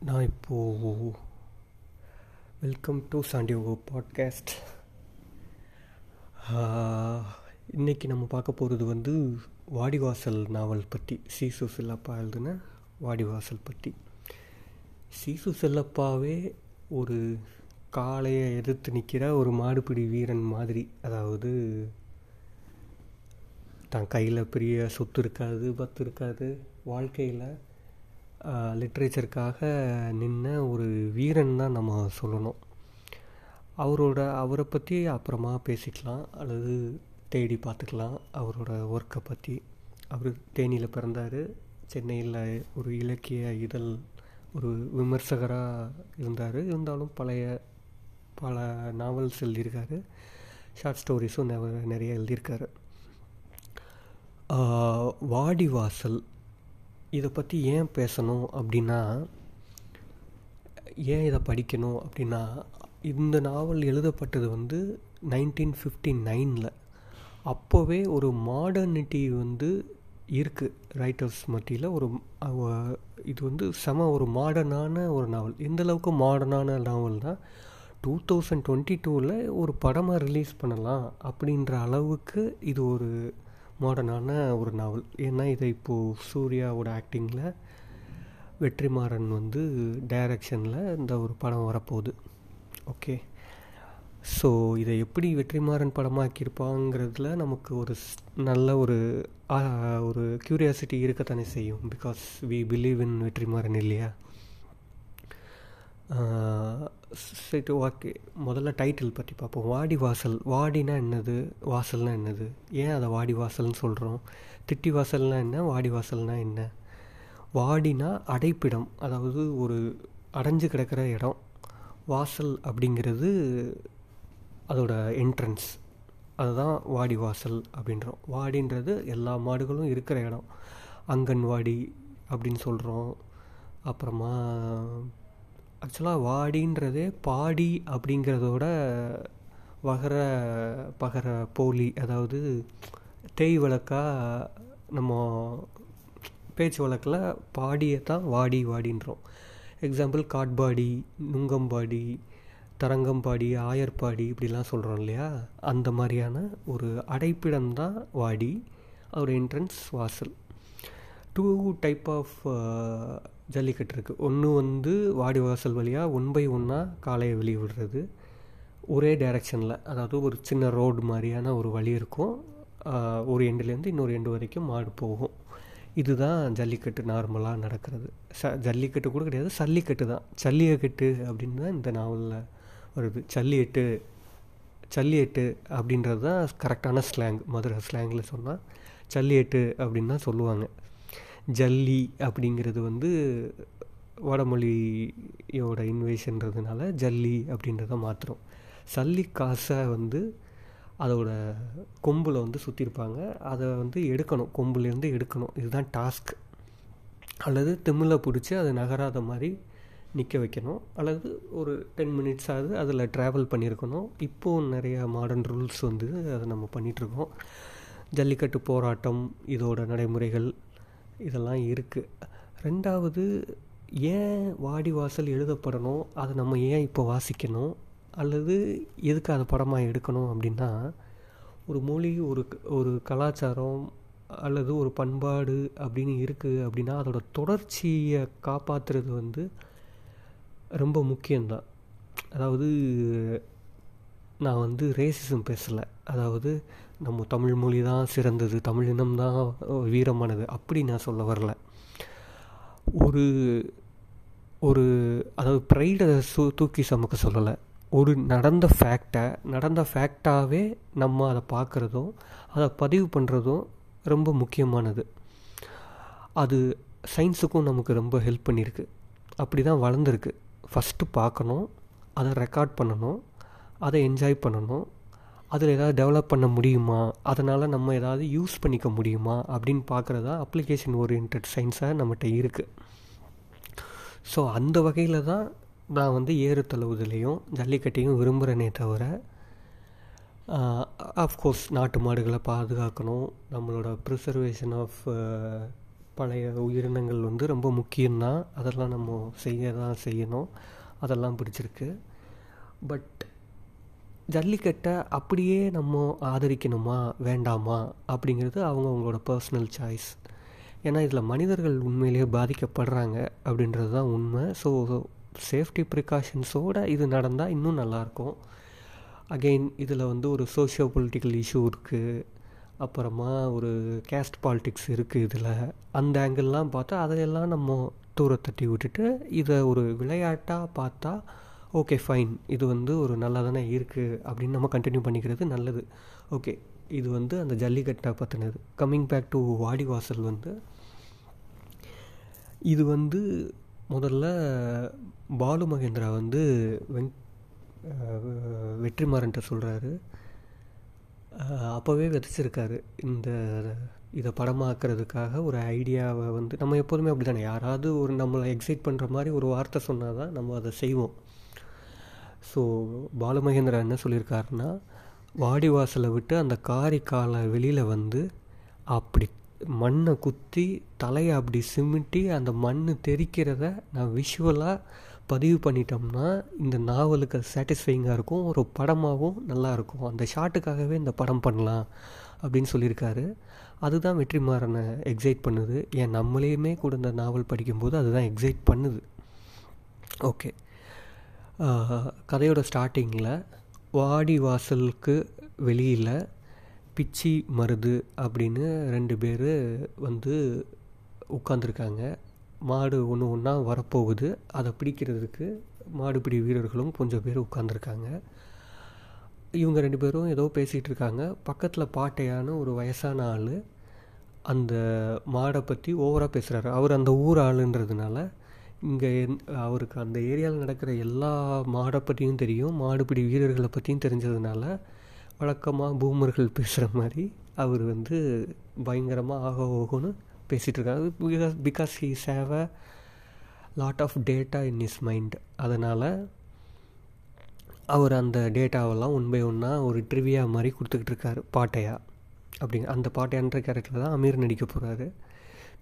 நான் இப்போது welcome to San Diego podcast இன்றைக்கி நம்ம பார்க்க போகிறது வந்து வாடிவாசல் நாவல் பற்றி சீசு செல்லப்பா எழுதுன வாடிவாசல் பற்றி சீசு செல்லப்பாவே ஒரு காளையை எதிர்த்து நிற்கிற ஒரு மாடுபிடி வீரன் மாதிரி. அதாவது தன் கையில் பெரிய சொத்து இருக்காது பத்து இருக்காது வாழ்க்கையில் லிட்ரேச்சருக்காக நின்ன ஒரு வீரன் தான் நம்ம சொல்லணும். அவரோட அவரை பற்றி அப்புறமா பேசிக்கலாம் அல்லது தேடி பார்த்துக்கலாம் அவரோட ஒர்க்கை பற்றி அவர் தேனியில் பிறந்தார். சென்னையில் ஒரு இலக்கிய இதழ் ஒரு விமர்சகராக இருந்தார். இருந்தாலும் பழைய பல நாவல்ஸ் எழுதியிருக்காரு. ஷார்ட் ஸ்டோரிஸும் நிறைய எழுதியிருக்காரு. வாடிவாசல் இதை பற்றி ஏன் பேசணும் அப்படின்னா ஏன் இதை படிக்கணும் அப்படின்னா இந்த நாவல் எழுதப்பட்டது வந்து நைன்டீன் ஃபிஃப்டி நைனில் அப்போவே ஒரு மாடர்னிட்டி வந்து இருக்குது ரைட்டர்ஸ் மத்தியில் ஒரு இது வந்து செம ஒரு மாடர்னான ஒரு நாவல். எந்த அளவுக்கு மாடர்னான தான் டூ தௌசண்ட் டுவெண்ட்டி டூவில் ஒரு படமாக ரிலீஸ் பண்ணலாம் அப்படின்ற அளவுக்கு இது ஒரு மாடர்னான ஒரு நாவல் ஏன்னா இதை இப்போது சூர்யாவோட ஆக்டிங்கில் வெற்றிமாறன் வந்து டைரக்ஷனில் இந்த ஒரு படம் வரப்போகுது. ஓகே ஸோ இதை எப்படி வெற்றிமாறன் படமாக்கியிருப்பாங்கிறதுல நமக்கு ஒரு நல்ல ஒரு ஒரு க்யூரியாசிட்டி இருக்கத்தானே செய்யும். Because we believe in Vetrimaaran இல்லையா? சரி ஓகே. முதல்ல டைட்டில் பற்றி பார்ப்போம். வாடி வாசல். வாடினா என்னது? வாசல்னா என்னது? ஏன் அதை வாடி வாசல்னு சொல்கிறோம் திட்டி வாசல்னா என்ன? வாடி வாசல்னா என்ன? வாடினா அடைப்பிடம். அதாவது ஒரு அடைஞ்சு கிடக்கிற இடம். வாசல் அப்படிங்கிறது அதோட என்ட்ரன்ஸ் அதுதான் வாடி வாசல் அப்படின்றோம். வாடின்றது எல்லா மாடுகளும் இருக்கிற இடம். அங்கன்வாடி அப்படின்னு சொல்கிறோம் அப்புறமா ஆக்சுவலாக வாடின்றதே பாடி அப்படிங்கிறதோட வகர பகர போலி. அதாவது தேய் வழக்காக நம்ம பேச்சு வழக்கில் பாடியை தான் வாடி வாடின்றோம். எக்ஸாம்பிள் காட்பாடி நுங்கம்பாடி தரங்கம்பாடி ஆயர்பாடி இப்படிலாம் சொல்கிறோம் இல்லையா? அந்த மாதிரியான ஒரு அடைப்பிடம் தான் வாடி ஒரு என்ட்ரன்ஸ் வாசல். டூ டைப் ஆஃப் ஜல்லிக்கட்டு இருக்குது ஒன்று வந்து வாடி வாசல் வழியாக ஒன் பை ஒன்னாக காளையை வெளியே விடுறது. ஒரே டைரக்ஷனில் அதாவது ஒரு சின்ன ரோடு மாதிரியான ஒரு வழி இருக்கும். ஒரு எண்டுலேருந்து இன்னொரு எண்டு வரைக்கும் மாடு போகும். இதுதான் ஜல்லிக்கட்டு நார்மலாக நடக்கிறது. ச ஜல்லிக்கட்டு கூட கிடையாது சல்லிக்கட்டு தான். சல்லியக்கட்டு அப்படின்னு தான் இந்த நாவலில் வருது. சல்லியட்டு சல்லியட்டு அப்படின்றது தான் கரெக்டான ஸ்லாங் மதுரை ஸ்லாங்கில் சொன்னால் சல்லியட்டு அப்படின்னு தான் சொல்லுவாங்க. ஜல்லி அப்படிங்கிறது வந்து வடமொழியோட இன்வேஷன்றதுனால ஜல்லி அப்படின்றத மாற்றுறோம் சல்லி காசை வந்து அதோட கொம்பில் வந்து சுற்றிருப்பாங்க அதை வந்து எடுக்கணும். கொம்புலேருந்து எடுக்கணும். இதுதான் டாஸ்க் அல்லது திம்மில் பிடிச்சி அதை நகராத மாதிரி நிற்க வைக்கணும். அல்லது ஒரு டென் மினிட்ஸாவது அதில் ட்ராவல் பண்ணியிருக்கணும் இப்போது நிறையா மாடர்ன் ரூல்ஸ் வந்து அதை நம்ம பண்ணிகிட்ருக்கோம் ஜல்லிக்கட்டு போராட்டம் இதோட நடைமுறைகள் இதெல்லாம் இருக்குது ரெண்டாவது ஏன் வாடி வாசல் எழுதப்படணும்? அதை நம்ம ஏன் இப்போ வாசிக்கணும்? அல்லது எதுக்கு அதை படமாக எடுக்கணும் அப்படின்னா ஒரு மொழி ஒரு ஒரு கலாச்சாரம் அல்லது ஒரு பண்பாடு அப்படின்னு இருக்குது அப்படின்னா அதோட தொடர்ச்சியை காப்பாற்றுறது வந்து ரொம்ப முக்கியம்தான். அதாவது நான் வந்து ரேசிசம் பேசலை. அதாவது நம்ம தமிழ் மொழி தான் சிறந்தது தமிழ் இனம் தான் வீரமானது அப்படி நான் சொல்ல வரல. ஒரு ஒரு அதாவது ப்ரைடை சு தூக்கி சமக்க சொல்லலை. ஒரு நடந்த ஃபேக்டை நடந்த ஃபேக்டாகவே நம்ம அதை பார்க்குறதும் அதை பதிவு பண்ணுறதும் ரொம்ப முக்கியமானது. அது சயின்ஸுக்கும் நமக்கு ரொம்ப ஹெல்ப் பண்ணியிருக்கு அப்படி தான் வளர்ந்துருக்கு. ஃபஸ்ட்டு பார்க்கணும் அதை ரெக்கார்ட் பண்ணணும் அதை என்ஜாய் பண்ணணும் அதில் ஏதாவது டெவலப் பண்ண முடியுமா? அதனால் நம்ம ஏதாவது யூஸ் பண்ணிக்க முடியுமா? அப்படின்னு பார்க்குறதா அப்ளிகேஷன் ஓரியன்ட் சயின்ஸாக நம்மகிட்ட இருக்குது ஸோ அந்த வகையில் தான் நான் வந்து ஏறு தழுவுதலையும் ஜல்லிக்கட்டையும் விரும்புகிறேனே தவிர ஆஃப்கோர்ஸ் நாட்டு மாடுகளை பாதுகாக்கணும். நம்மளோட ப்ரிசர்வேஷன் ஆஃப் பழைய உயிரினங்கள் வந்து ரொம்ப முக்கியம்தான். அதெல்லாம் நம்ம செய்ய தான் செய்யணும். அதெல்லாம் பிடிச்சிருக்கு. பட் ஜல்லிக்கட்டை அப்படியே நம்ம ஆதரிக்கணுமா வேண்டாமா? அப்படிங்கிறது அவங்க அவங்களோட பர்சனல் சாய்ஸ் ஏன்னா இதில் மனிதர்கள் உண்மையிலேயே பாதிக்கப்படுறாங்க அப்படின்றது தான் உண்மை. ஸோ சேஃப்டி ப்ரிகாஷன்ஸோடு இது நடந்தால் இன்னும் நல்லாயிருக்கும். அகெயின் இதில் வந்து ஒரு சோஷியோ பொலிட்டிக்கல் இஷ்யூ இருக்குது அப்புறமா ஒரு கேஸ்ட் பாலிட்டிக்ஸ் இருக்குது இதில். அந்த ஆங்கிள்லாம் பார்த்தா அதையெல்லாம் நம்ம தூர தட்டி விட்டுட்டு இதை ஒரு விளையாட்டாக பார்த்தா ஓகே ஃபைன் இது வந்து ஒரு நல்லா தானே இருக்குது அப்படின்னு நம்ம கண்டினியூ பண்ணிக்கிறது நல்லது. ஓகே இது வந்து அந்த ஜல்லிக்கட்டை பற்றினது கம்மிங் பேக் டு வாடிவாசல் வந்து இது வந்து முதல்ல பாலு மகேந்திரா வந்து வெங் வெற்றிமாறன்ட்ட சொல்கிறாரு அப்போவே விதைச்சிருக்காரு. இந்த இதை படமாக்குறதுக்காக ஒரு ஐடியாவை வந்து நம்ம எப்போதுமே அப்படி தானே யாராவது ஒரு நம்மளை எக்ஸைட் பண்ணுற மாதிரி ஒரு வார்த்தை சொன்னால் தான் நம்ம அதை செய்வோம். ஸோ பாலமகேந்திரா என்ன சொல்லியிருக்காருன்னா வாடி வாசலை விட்டு அந்த காரி காலை வெளியில் வந்து அப்படி மண்ணை குத்தி தலையை அப்படி சிமிட்டி அந்த மண் தெரிக்கிறத நான் விஷுவலாக பதிவு பண்ணிட்டோம்னா இந்த நாவலுக்கு சாட்டிஸ்ஃபைங்காக இருக்கும் ஒரு படமாகவும் நல்லாயிருக்கும் அந்த ஷாட்டுக்காகவே இந்த படம் பண்ணலாம் அப்படின்னு சொல்லியிருக்காரு அதுதான் வெற்றிமாறனை எக்ஸைட் பண்ணுது. ஏன் நம்மளையுமே கூட இந்த நாவல் படிக்கும்போது அதுதான் எக்ஸைட் பண்ணுது. ஓகே கதையோட ஸ்டார்டிங்கில் வாடி வாசலுக்கு வெளியில் பிச்சி மருது அப்படின்னு ரெண்டு பேர் வந்து உட்காந்துருக்காங்க மாடு ஒன்று ஒன்றா வரப்போகுது. அதை பிடிக்கிறதுக்கு மாடுபிடி வீரர்களும் கொஞ்சம் பேர் உட்காந்துருக்காங்க இவங்க ரெண்டு பேரும் ஏதோ பேசிகிட்டு இருக்காங்க. பக்கத்தில் பாட்டையான ஒரு வயசான ஆள் அந்த மாடை பற்றி ஓவராக பேசுகிறாரு அவர் அந்த ஊர் ஆளுன்றதுனால இங்கே அவருக்கு அந்த ஏரியாவில் நடக்கிற எல்லா மாடை பற்றியும் தெரியும். மாடுபிடி வீரர்களை பற்றியும் தெரிஞ்சதுனால வழக்கமாக பூமர்கள் பேசுகிற மாதிரி அவர் வந்து பயங்கரமாக ஆக ஓகோன்னு பேசிகிட்டு இருக்காரு. Because because he save a lot of data in his mind அதனால் அவர் அந்த டேட்டாவெல்லாம் ஒன் பை ஒன்னாக ஒரு ட்ரிவியா மாதிரி கொடுத்துக்கிட்டு இருக்காரு பாட்டையா. அப்படிங்க அந்த பாட்டையான்ற கேரக்டரில் தான் அமீர் நடிக்க போகிறாரு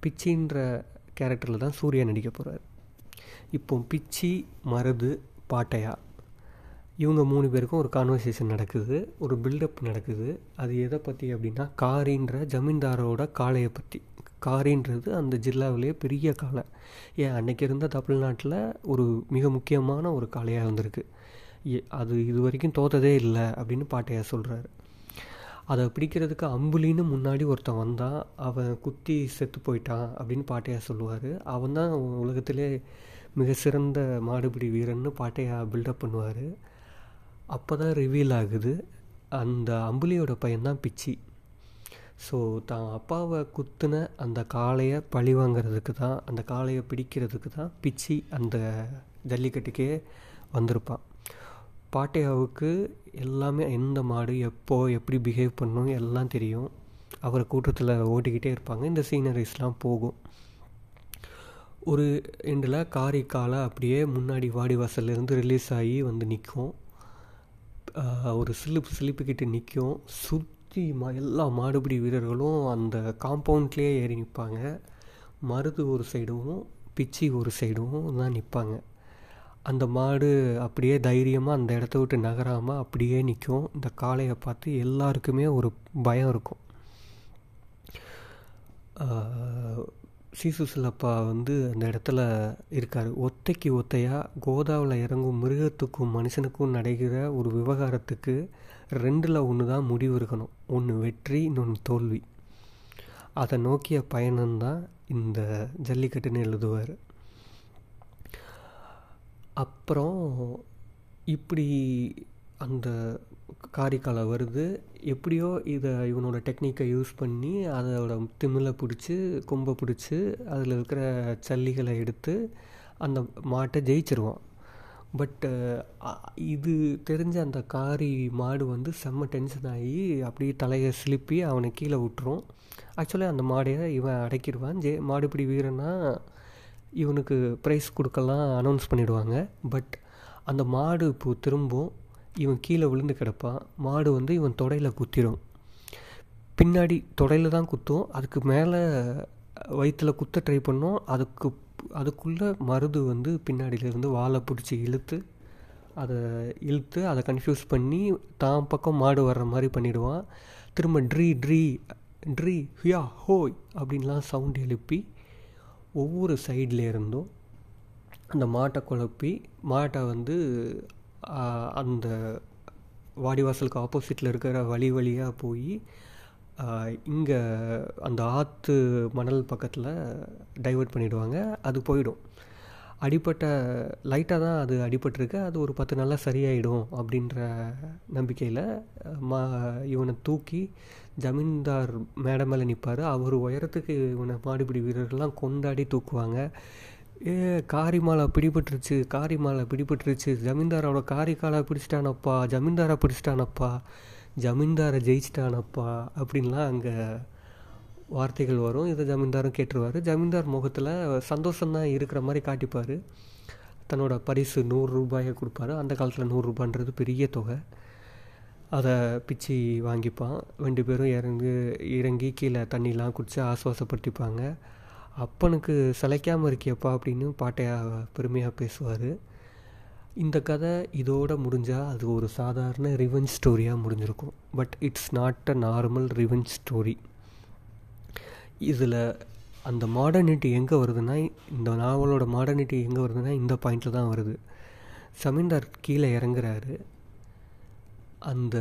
பிச்சின்ற கேரக்டரில் தான் சூர்யா நடிக்க போகிறாரு இப்போ பிச்சி மருது பாட்டையா. இவங்க மூணு பேருக்கும் ஒரு கான்வர்சேஷன் நடக்குது ஒரு பில்டப் நடக்குது. அது எதை பற்றி அப்படின்னா காரின்ற ஜமீன்தாரோட காளையை பற்றி காரின்றது அந்த ஜில்லாவிலேயே பெரிய காளை. ஏன் அன்னைக்கு இருந்த தமிழ்நாட்டில் ஒரு மிக முக்கியமான ஒரு காளையாக வந்திருக்கு அது இது வரைக்கும் தோத்ததே இல்லை அப்படின்னு பாட்டையா சொல்கிறாரு அதை பிடிக்கிறதுக்கு அம்புலின்னு முன்னாடி ஒருத்தன் வந்தான். அவன் குத்தி செத்து போயிட்டான் அப்படின்னு பாட்டையா சொல்லுவார். அவன் தான் உலகத்திலே மிக சிறந்த மாடுபிடி வீரன்னு பாட்டையா பில்டப் பண்ணுவார். அப்போ தான் ரிவீல் ஆகுது. அந்த அம்புலியோட பையன்தான் பிச்சி. ஸோ தான் அப்பாவை குத்துன அந்த காளையை பழி வாங்கிறதுக்கு தான் அந்த காளையை பிடிக்கிறதுக்கு தான் பிச்சி அந்த ஜல்லிக்கட்டுக்கே வந்திருப்பான். பாட்டையாவுக்கு எல்லாமே எந்த மாடு எப்போ எப்படி பிஹேவ் பண்ணும் எல்லாம் தெரியும். அவரை கூட்டத்தில் ஓட்டிக்கிட்டே இருப்பாங்க. இந்த சீனரிஸ்லாம் போகும். ஒரு எண்டில் காலை அப்படியே முன்னாடி வாடி வாசல்லேருந்து ரிலீஸ் ஆகி வந்து நிற்கும் ஒரு சிலிப்பு சிலிப்புக்கிட்டு நிற்கும் சுற்றி மா எல்லா மாடுபிடி வீரர்களும் அந்த காம்பவுண்ட்லேயே ஏறி நிற்பாங்க மருது ஒரு சைடும் பிச்சி ஒரு சைடும் தான் நிற்பாங்க அந்த மாடு அப்படியே தைரியமாக அந்த இடத்த விட்டு நகராமல் அப்படியே நிற்கும் இந்த காளையை பார்த்து எல்லாருக்குமே ஒரு பயம் இருக்கும். சீசுசிலப்பா வந்து அந்த இடத்துல இருக்கார். ஒத்தைக்கு ஒத்தையாக கோதாவில் இறங்கும் மிருகத்துக்கும் மனுஷனுக்கும் நடைகிற ஒரு விவகாரத்துக்கு ரெண்டில் ஒன்று தான் முடிவு இருக்கணும் ஒன்று வெற்றி இன்னொன்று தோல்வி. அதை நோக்கிய பயணம்தான் இந்த ஜல்லிக்கட்டுன்னு எழுதுவார். அப்புறம் இப்படி அந்த காரிக்காலை வருது. எப்படியோ இதை இவனோட டெக்னிக்கை யூஸ் பண்ணி அதோட திமிலை பிடிச்சி கொம்பை பிடிச்சி அதில் இருக்கிற சல்லிகளை எடுத்து அந்த மாட்டை ஜெயிச்சிருவான். பட்டு இது தெரிஞ்ச அந்த காரி மாடு வந்து செம்ம டென்ஷன் ஆகி அப்படியே தலையை சிலிப்பி அவனை கீழே விட்டுரும். ஆக்சுவலாக அந்த மாடையை இவன் அடக்கிடுவான். ஜெ மாடுபிடி வீரனா இவனுக்கு ப்ரைஸ் கொடுக்கலாம் அனௌன்ஸ் பண்ணிவிடுவாங்க பட் அந்த மாடு இப்போ திரும்பும். இவன் கீழே விழுந்து கிடப்பான் மாடு வந்து இவன் தொடையில் குத்திடும் பின்னாடி தொடையில் தான் குத்தும். அதுக்கு மேலே வயிற்றில் குத்த ட்ரை பண்ணோம். அதுக்கு அதுக்குள்ளே மருது வந்து பின்னாடியிலேருந்து வாழை பிடிச்சி இழுத்து அதை இழுத்து அதை கன்ஃபியூஸ் பண்ணி தான் பக்கம் மாடு வர்ற மாதிரி பண்ணிவிடுவான் திரும்ப ட்ரீ ட்ரீ ட்ரீ ஹியா ஹோய் அப்படின்லாம் சவுண்ட் எழுப்பி ஒவ்வொரு சைட்லேருந்தும் அந்த மாட்டை குழப்பி மாட்டை வந்து அந்த வாடிவாசலுக்கு ஆப்போசிட்டில் இருக்கிற வழி வழியாக போய் இங்கே அந்த ஆற்று மணல் பக்கத்தில் டைவெர்ட் பண்ணிவிடுவாங்க அது போயிடும். அடிப்பட்ட லைட்டாக தான் அது அடிபட்டிருக்கு. அது ஒரு பத்து நாளாக சரியாயிடும் அப்படின்ற நம்பிக்கையில் மா இவனை தூக்கி ஜமீன்தார் மேடை மேலே நிற்பார் அவர் உயரத்துக்கு இவனை மாடுபிடி வீரர்கள்லாம் கொண்டாடி தூக்குவாங்க. ஏ காரி மாலை பிடிபட்டுருச்சு காரி மாலை பிடிபட்டுருச்சு. ஜமீன்தாரோட காரி காலை பிடிச்சிட்டானப்பா ஜமீன்தாரை பிடிச்சிட்டானப்பா ஜமீன்தாரை ஜெயிச்சிட்டானப்பா அப்படின்லாம் அங்கே வார்த்தைகள் வரும். இதை ஜமீன்தாரும் கேட்டுருவார். ஜமீன்தார் முகத்தில் சந்தோஷம்தான் இருக்கிற மாதிரி காட்டிப்பார். தன்னோட பரிசு நூறு ரூபாயை கொடுப்பாரு. அந்த காலத்தில் நூறுரூபான்றது பெரிய தொகை. அதை பிச்சு வாங்கிப்பான். ரெண்டு பேரும் இறங்கி இறங்கி கீழே தண்ணிலாம் குடித்து ஆசுவாசப்படுத்திப்பாங்க. அப்பனுக்கு சிலைக்காமல் இருக்கியப்பா அப்படின்னு பாட்டையாக பெருமையாக பேசுவார். இந்த கதை இதோடு முடிஞ்சால் அது ஒரு சாதாரண ரிவெஞ்ச் ஸ்டோரியாக முடிஞ்சிருக்கும். But it's not a normal revenge story இதில் அந்த மாடர்னிட்டி எங்கே வருதுன்னா இந்த நாவலோட மாடர்னிட்டி எங்கே வருதுன்னா இந்த பாயிண்டில் தான் வருது. சமீந்தார் கீழே இறங்குறாரு. அந்த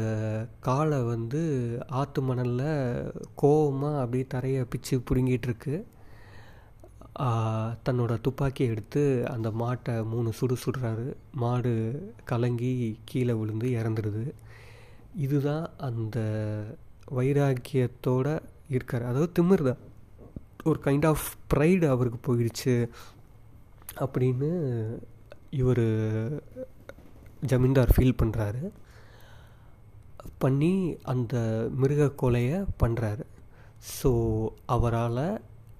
காலை வந்து ஆற்று மணலில் கோவமாக அப்படியே தரையை பிச்சு பிடுங்கிட்டுருக்கு தன்னோட துப்பாக்கியை எடுத்து அந்த மாட்டை மூணு சுடு சுடுறாரு. மாடு கலங்கி கீழே விழுந்து இறந்துடுது இதுதான் அந்த வைராக்கியத்தோடு இருக்கார். அதாவது திமிர் தான். ஒரு கைண்ட் ஆஃப் ப்ரைடு அவருக்கு போயிடுச்சு அப்படின்னு இவர் ஜமீன்தார் ஃபீல் பண்ணுறாரு பண்ணி அந்த மிருக கொலையை பண்ணுறாரு ஸோ அவரால்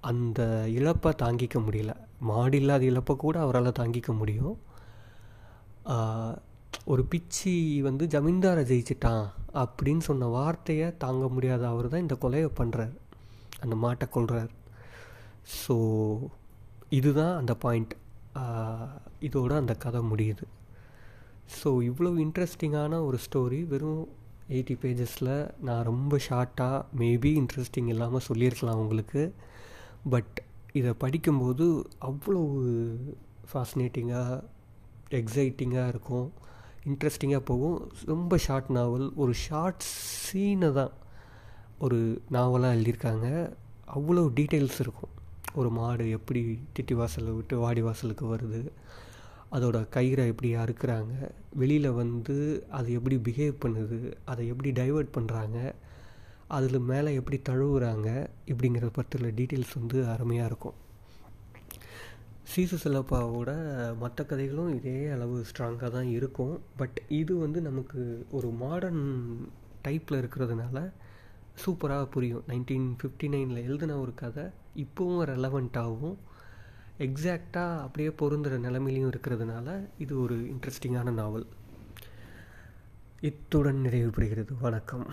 அந்த இழப்பை தாங்கிக்க முடியல. மாடு இல்லாத இழப்பை கூட அவரால் தாங்கிக்க முடியும். ஒரு பிச்சி வந்து ஜமீன்தாரை ஜெயிச்சிட்டான் அப்படின்னு சொன்ன வார்த்தையை தாங்க முடியாத அவர் தான் இந்த கொலையை பண்ணுறார் அந்த மாட்டை கொள்கிறார் ஸோ இதுதான் அந்த பாயிண்ட். இதோட அந்த கதை முடியுது. ஸோ இவ்வளோ இன்ட்ரெஸ்டிங்கான ஒரு ஸ்டோரி. வெறும் எயிட்டி பேஜஸில் நான் ரொம்ப ஷார்ட்டாக மேபி இன்ட்ரெஸ்டிங் இல்லாமல் சொல்லியிருக்கலாம் உங்களுக்கு. பட் இதை படிக்கும்போது அவ்வளோ ஃபாசினேட்டிங்காக எக்ஸைட்டிங்காக இருக்கும். இன்ட்ரெஸ்டிங்காக போகும். ரொம்ப ஷார்ட் நாவல் ஒரு ஷார்ட் சீனை தான் ஒரு நாவலாக எழுதியிருக்காங்க. அவ்வளோ டீட்டெயில்ஸ் இருக்கும். ஒரு மாடு எப்படி திட்டி வாசலை விட்டு வாடி வாசலுக்கு வருது. அதோட கயிறை எப்படி அறுக்கிறாங்க. வெளியில் வந்து அது எப்படி பிஹேவ் பண்ணுது. அதை எப்படி டைவெர்ட் பண்ணுறாங்க அதில் மேலே எப்படி தழுவுறாங்க இப்படிங்கிற பற்றின டீட்டெயில்ஸ் வந்து அருமையாக இருக்கும். சீசு சிலப்பாவோட மற்ற கதைகளும் இதே அளவு ஸ்ட்ராங்காக தான் இருக்கும். பட் இது வந்து நமக்கு ஒரு மாடர்ன் டைப்பில் இருக்கிறதுனால சூப்பராக புரியும். நைன்டீன் ஃபிஃப்டி நைனில் எழுதின ஒரு கதை இப்போவும் ரெலவெண்ட்டாகவும் எக்ஸாக்டாக அப்படியே பொருந்துகிற நிலைமையிலையும் இருக்கிறதுனால இது ஒரு இன்ட்ரெஸ்டிங்கான நாவல் இத்துடன் நிறைவு பெறுகிறது வணக்கம்.